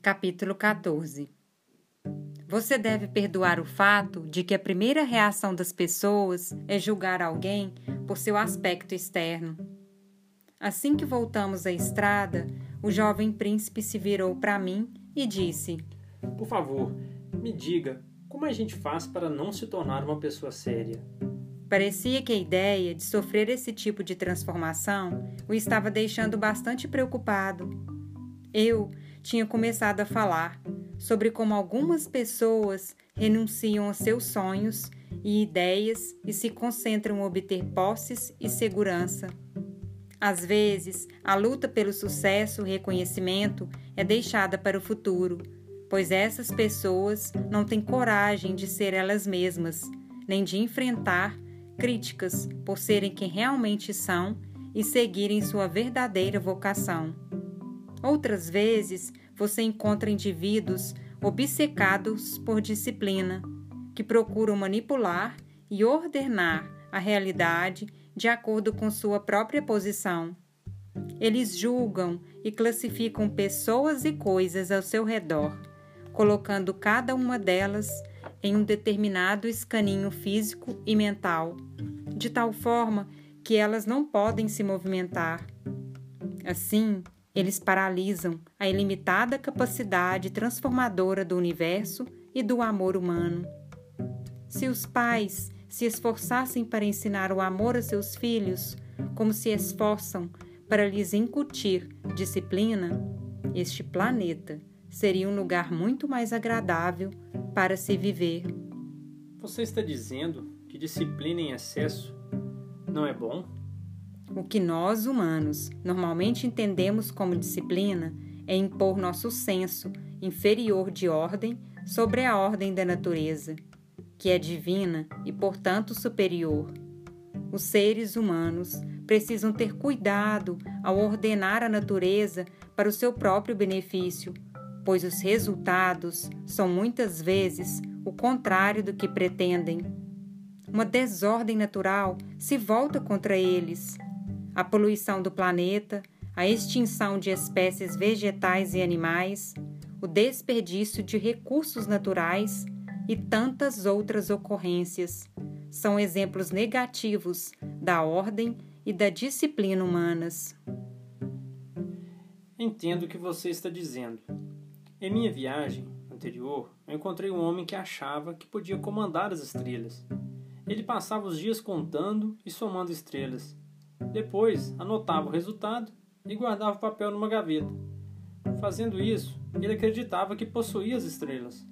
Capítulo 14 Você deve perdoar o fato de que a primeira reação das pessoas é julgar alguém por seu aspecto externo. Assim que voltamos à estrada, o jovem príncipe se virou para mim e disse: Por favor, me diga como a gente faz para não se tornar uma pessoa séria. Parecia que a ideia de sofrer esse tipo de transformação o estava deixando bastante preocupado. Eu tinha começado a falar sobre como algumas pessoas renunciam aos seus sonhos e ideias e se concentram em obter posses e segurança. Às vezes, a luta pelo sucesso e reconhecimento é deixada para o futuro, pois essas pessoas não têm coragem de ser elas mesmas, nem de enfrentar críticas por serem quem realmente são e seguirem sua verdadeira vocação. Outras vezes, você encontra indivíduos obcecados por disciplina, que procuram manipular e ordenar a realidade de acordo com sua própria posição. Eles julgam e classificam pessoas e coisas ao seu redor, colocando cada uma delas em um determinado escaninho físico e mental, de tal forma que elas não podem se movimentar. Assim, eles paralisam a ilimitada capacidade transformadora do universo e do amor humano. Se os pais se esforçassem para ensinar o amor a seus filhos, como se esforçam para lhes incutir disciplina, este planeta seria um lugar muito mais agradável para se viver. Você está dizendo que disciplina em excesso não é bom? O que nós, humanos, normalmente entendemos como disciplina é impor nosso senso inferior de ordem sobre a ordem da natureza, que é divina e, portanto, superior. Os seres humanos precisam ter cuidado ao ordenar a natureza para o seu próprio benefício, pois os resultados são muitas vezes o contrário do que pretendem. Uma desordem natural se volta contra eles. A poluição do planeta, a extinção de espécies vegetais e animais, o desperdício de recursos naturais e tantas outras ocorrências são exemplos negativos da ordem e da disciplina humanas. Entendo o que você está dizendo. Em minha viagem anterior, eu encontrei um homem que achava que podia comandar as estrelas. Ele passava os dias contando e somando estrelas. Depois, anotava o resultado e guardava o papel numa gaveta. Fazendo isso, ele acreditava que possuía as estrelas.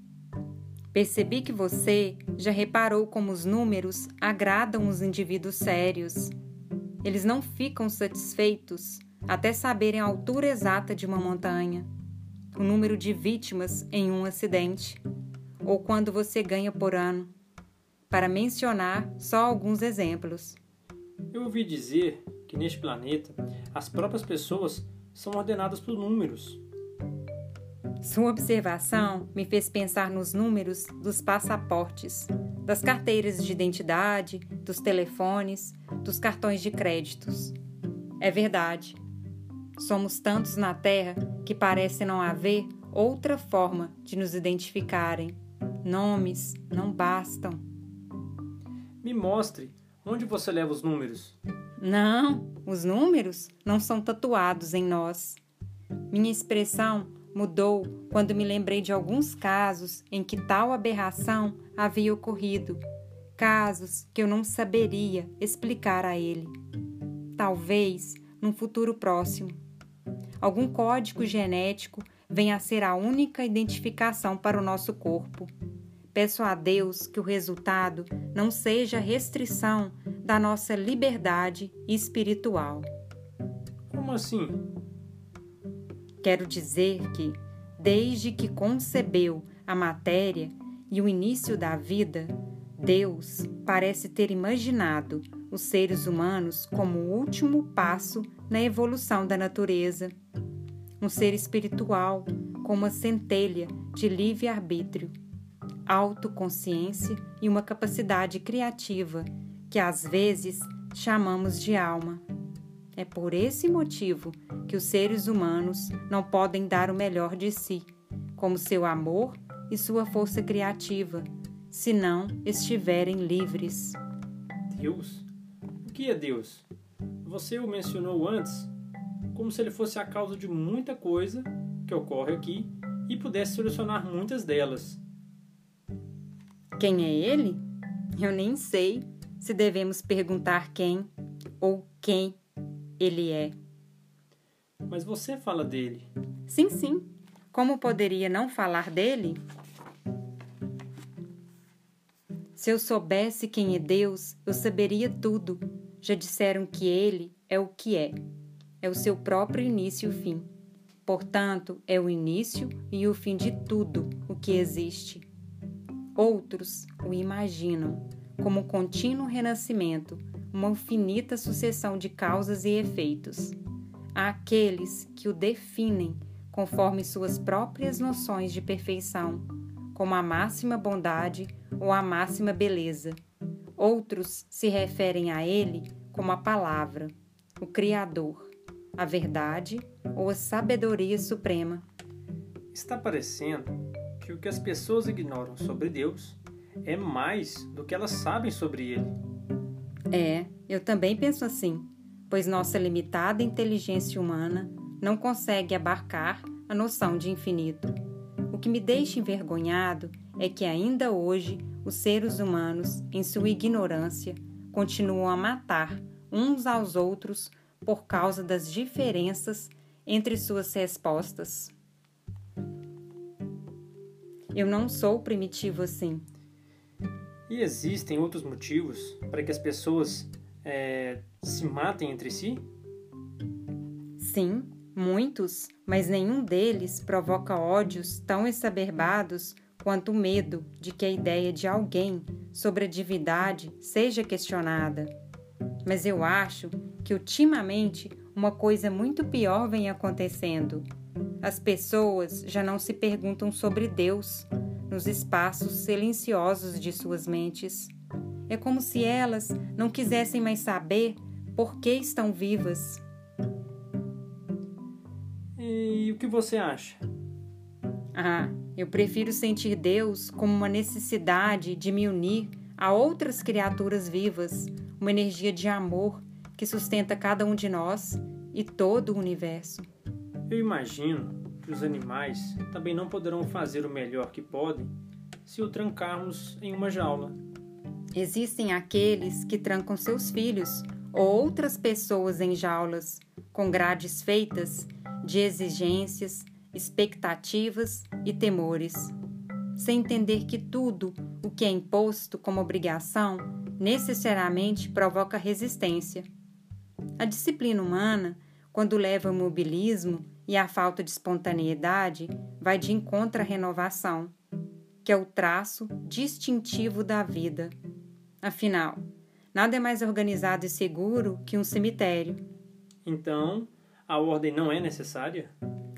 Percebi que você já reparou como os números agradam os indivíduos sérios. Eles não ficam satisfeitos até saberem a altura exata de uma montanha o número de vítimas em um acidente, ou quando você ganha por ano, para mencionar só alguns exemplos. Eu ouvi dizer que neste planeta as próprias pessoas são ordenadas por números. Sua observação me fez pensar nos números dos passaportes, das carteiras de identidade, dos telefones, dos cartões de créditos. É verdade. Somos tantos na Terra que parece não haver outra forma de nos identificarem. Nomes não bastam. Me mostre onde você leva os números. Não, os números não são tatuados em nós. Minha expressão mudou quando me lembrei de alguns casos em que tal aberração havia ocorrido, casos que eu não saberia explicar a ele. Talvez num futuro próximo algum código genético venha a ser a única identificação para o nosso corpo. Peço a Deus que o resultado não seja restrição da nossa liberdade espiritual. Como assim? Quero dizer que, desde que concebeu a matéria e o início da vida, Deus parece ter imaginado os seres humanos como o último passo na evolução da natureza. Um ser espiritual com uma centelha de livre-arbítrio, autoconsciência e uma capacidade criativa que às vezes chamamos de alma. É por esse motivo que os seres humanos não podem dar o melhor de si, como seu amor e sua força criativa, se não estiverem livres. Deus? O que é Deus? Você o mencionou antes como se ele fosse a causa de muita coisa que ocorre aqui e pudesse solucionar muitas delas. Quem é ele? Eu nem sei se devemos perguntar quem ou quem ele é. Mas você fala dele. Sim, sim. Como poderia não falar dele? Se eu soubesse quem é Deus, eu saberia tudo. Já disseram que ele é o que é. É o seu próprio início e fim. Portanto, é o início e o fim de tudo o que existe. Outros o imaginam como um contínuo renascimento, uma infinita sucessão de causas e efeitos. Há aqueles que o definem conforme suas próprias noções de perfeição, como a máxima bondade ou a máxima beleza. Outros se referem a ele como a palavra, o Criador, a verdade ou a sabedoria suprema. Está parecendo que o que as pessoas ignoram sobre Deus é mais do que elas sabem sobre ele. É, eu também penso assim, pois nossa limitada inteligência humana não consegue abarcar a noção de infinito. O que me deixa envergonhado é que ainda hoje os seres humanos, em sua ignorância, continuam a matar uns aos outros por causa das diferenças entre suas respostas. Eu não sou primitivo assim. E existem outros motivos para que as pessoas é, se matem entre si? Sim, muitos, mas nenhum deles provoca ódios tão exacerbados quanto o medo de que a ideia de alguém sobre a divindade seja questionada. Mas eu acho que ultimamente uma coisa muito pior vem acontecendo. As pessoas já não se perguntam sobre Deus nos espaços silenciosos de suas mentes. É como se elas não quisessem mais saber por que estão vivas. E o que você acha? Ah, eu prefiro sentir Deus como uma necessidade de me unir a outras criaturas vivas, uma energia de amor que sustenta cada um de nós e todo o universo. Eu imagino que os animais também não poderão fazer o melhor que podem se o trancarmos em uma jaula. Existem aqueles que trancam seus filhos ou outras pessoas em jaulas, com grades feitas de exigências, expectativas e temores, sem entender que tudo o que é imposto como obrigação necessariamente provoca resistência. A disciplina humana, quando leva ao mobilismo e à falta de espontaneidade, vai de encontro à renovação, que é o traço distintivo da vida. Afinal, nada é mais organizado e seguro que um cemitério. Então, a ordem não é necessária?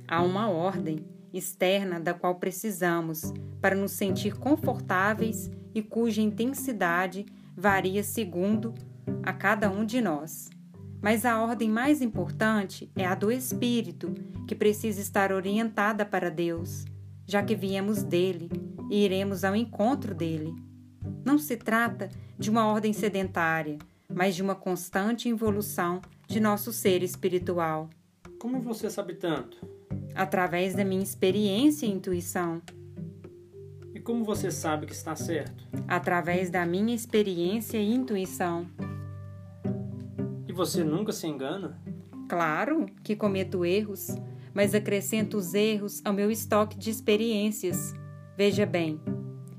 Há uma ordem externa da qual precisamos para nos sentir confortáveis e cuja intensidade varia segundo a cada um de nós. Mas a ordem mais importante é a do espírito, que precisa estar orientada para Deus, já que viemos dele e iremos ao encontro dele. Não se trata de uma ordem sedentária, mas de uma constante evolução de nosso ser espiritual. Como você sabe tanto? Através da minha experiência e intuição. E como você sabe que está certo? Através da minha experiência e intuição você nunca se engana? Claro que cometo erros, mas acrescento os erros ao meu estoque de experiências. Veja bem,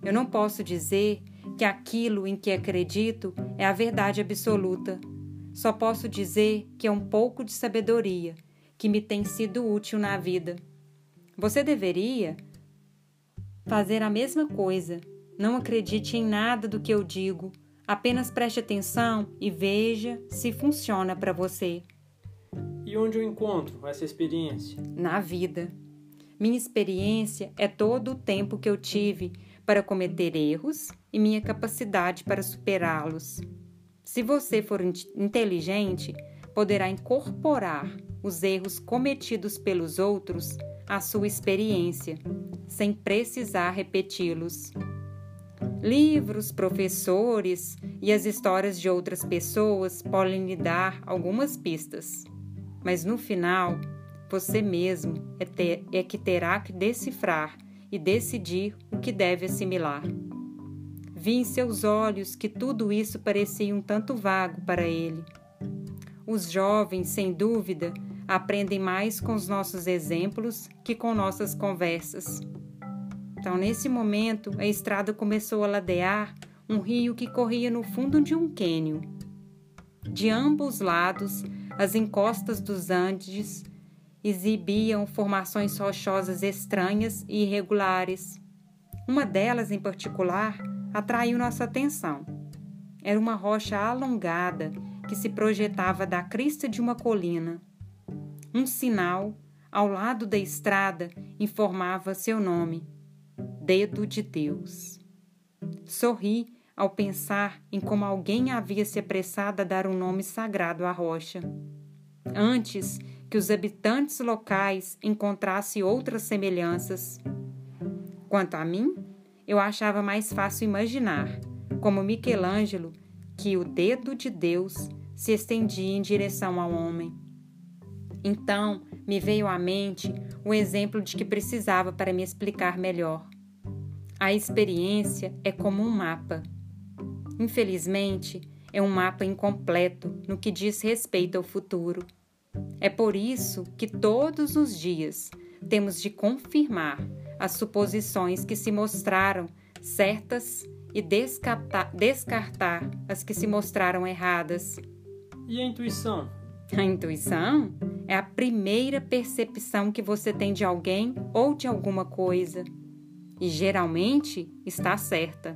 eu não posso dizer que aquilo em que acredito é a verdade absoluta. Só posso dizer que é um pouco de sabedoria que me tem sido útil na vida. Você deveria fazer a mesma coisa. Não acredite em nada do que eu digo Apenas preste atenção e veja se funciona para você. E onde eu encontro essa experiência? Na vida. Minha experiência é todo o tempo que eu tive para cometer erros e minha capacidade para superá-los. Se você for inteligente, poderá incorporar os erros cometidos pelos outros à sua experiência, sem precisar repeti-los. Livros, professores e as histórias de outras pessoas podem lhe dar algumas pistas, mas no final, você mesmo é, ter, é que terá que decifrar e decidir o que deve assimilar. Vi em seus olhos que tudo isso parecia um tanto vago para ele. Os jovens, sem dúvida, aprendem mais com os nossos exemplos que com nossas conversas. Então, nesse momento, a estrada começou a ladear um rio que corria no fundo de um cânion. De ambos lados, as encostas dos Andes exibiam formações rochosas estranhas e irregulares. Uma delas, em particular, atraiu nossa atenção. Era uma rocha alongada que se projetava da crista de uma colina. Um sinal, ao lado da estrada, informava seu nome dedo de Deus. Sorri ao pensar em como alguém havia se apressado a dar um nome sagrado à rocha. Antes que os habitantes locais encontrassem outras semelhanças. Quanto a mim, eu achava mais fácil imaginar, como Michelangelo, que o dedo de Deus se estendia em direção ao homem. Então me veio à mente o exemplo de que precisava para me explicar melhor. A experiência é como um mapa. Infelizmente, é um mapa incompleto no que diz respeito ao futuro. É por isso que todos os dias temos de confirmar as suposições que se mostraram certas e descartar, descartar as que se mostraram erradas. E a intuição? A intuição é a primeira percepção que você tem de alguém ou de alguma coisa e geralmente está certa.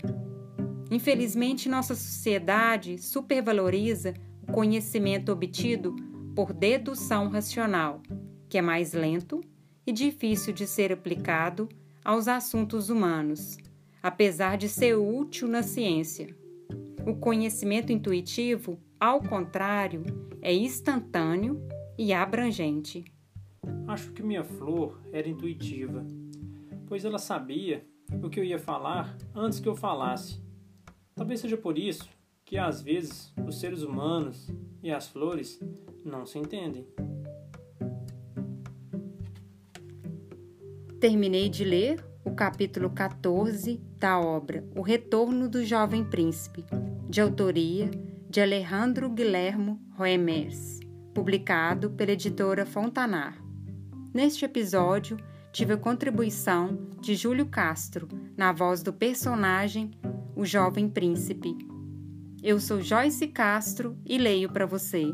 Infelizmente, nossa sociedade supervaloriza o conhecimento obtido por dedução racional, que é mais lento e difícil de ser aplicado aos assuntos humanos, apesar de ser útil na ciência. O conhecimento intuitivo, ao contrário, é instantâneo e abrangente. Acho que minha flor era intuitiva pois ela sabia o que eu ia falar antes que eu falasse. Talvez seja por isso que às vezes os seres humanos e as flores não se entendem. Terminei de ler o capítulo 14 da obra O Retorno do Jovem Príncipe, de autoria de Alejandro Guilhermo Roemers, publicado pela editora Fontanar. Neste episódio, tive a contribuição de Júlio Castro na voz do personagem O Jovem Príncipe. Eu sou Joyce Castro e leio para você.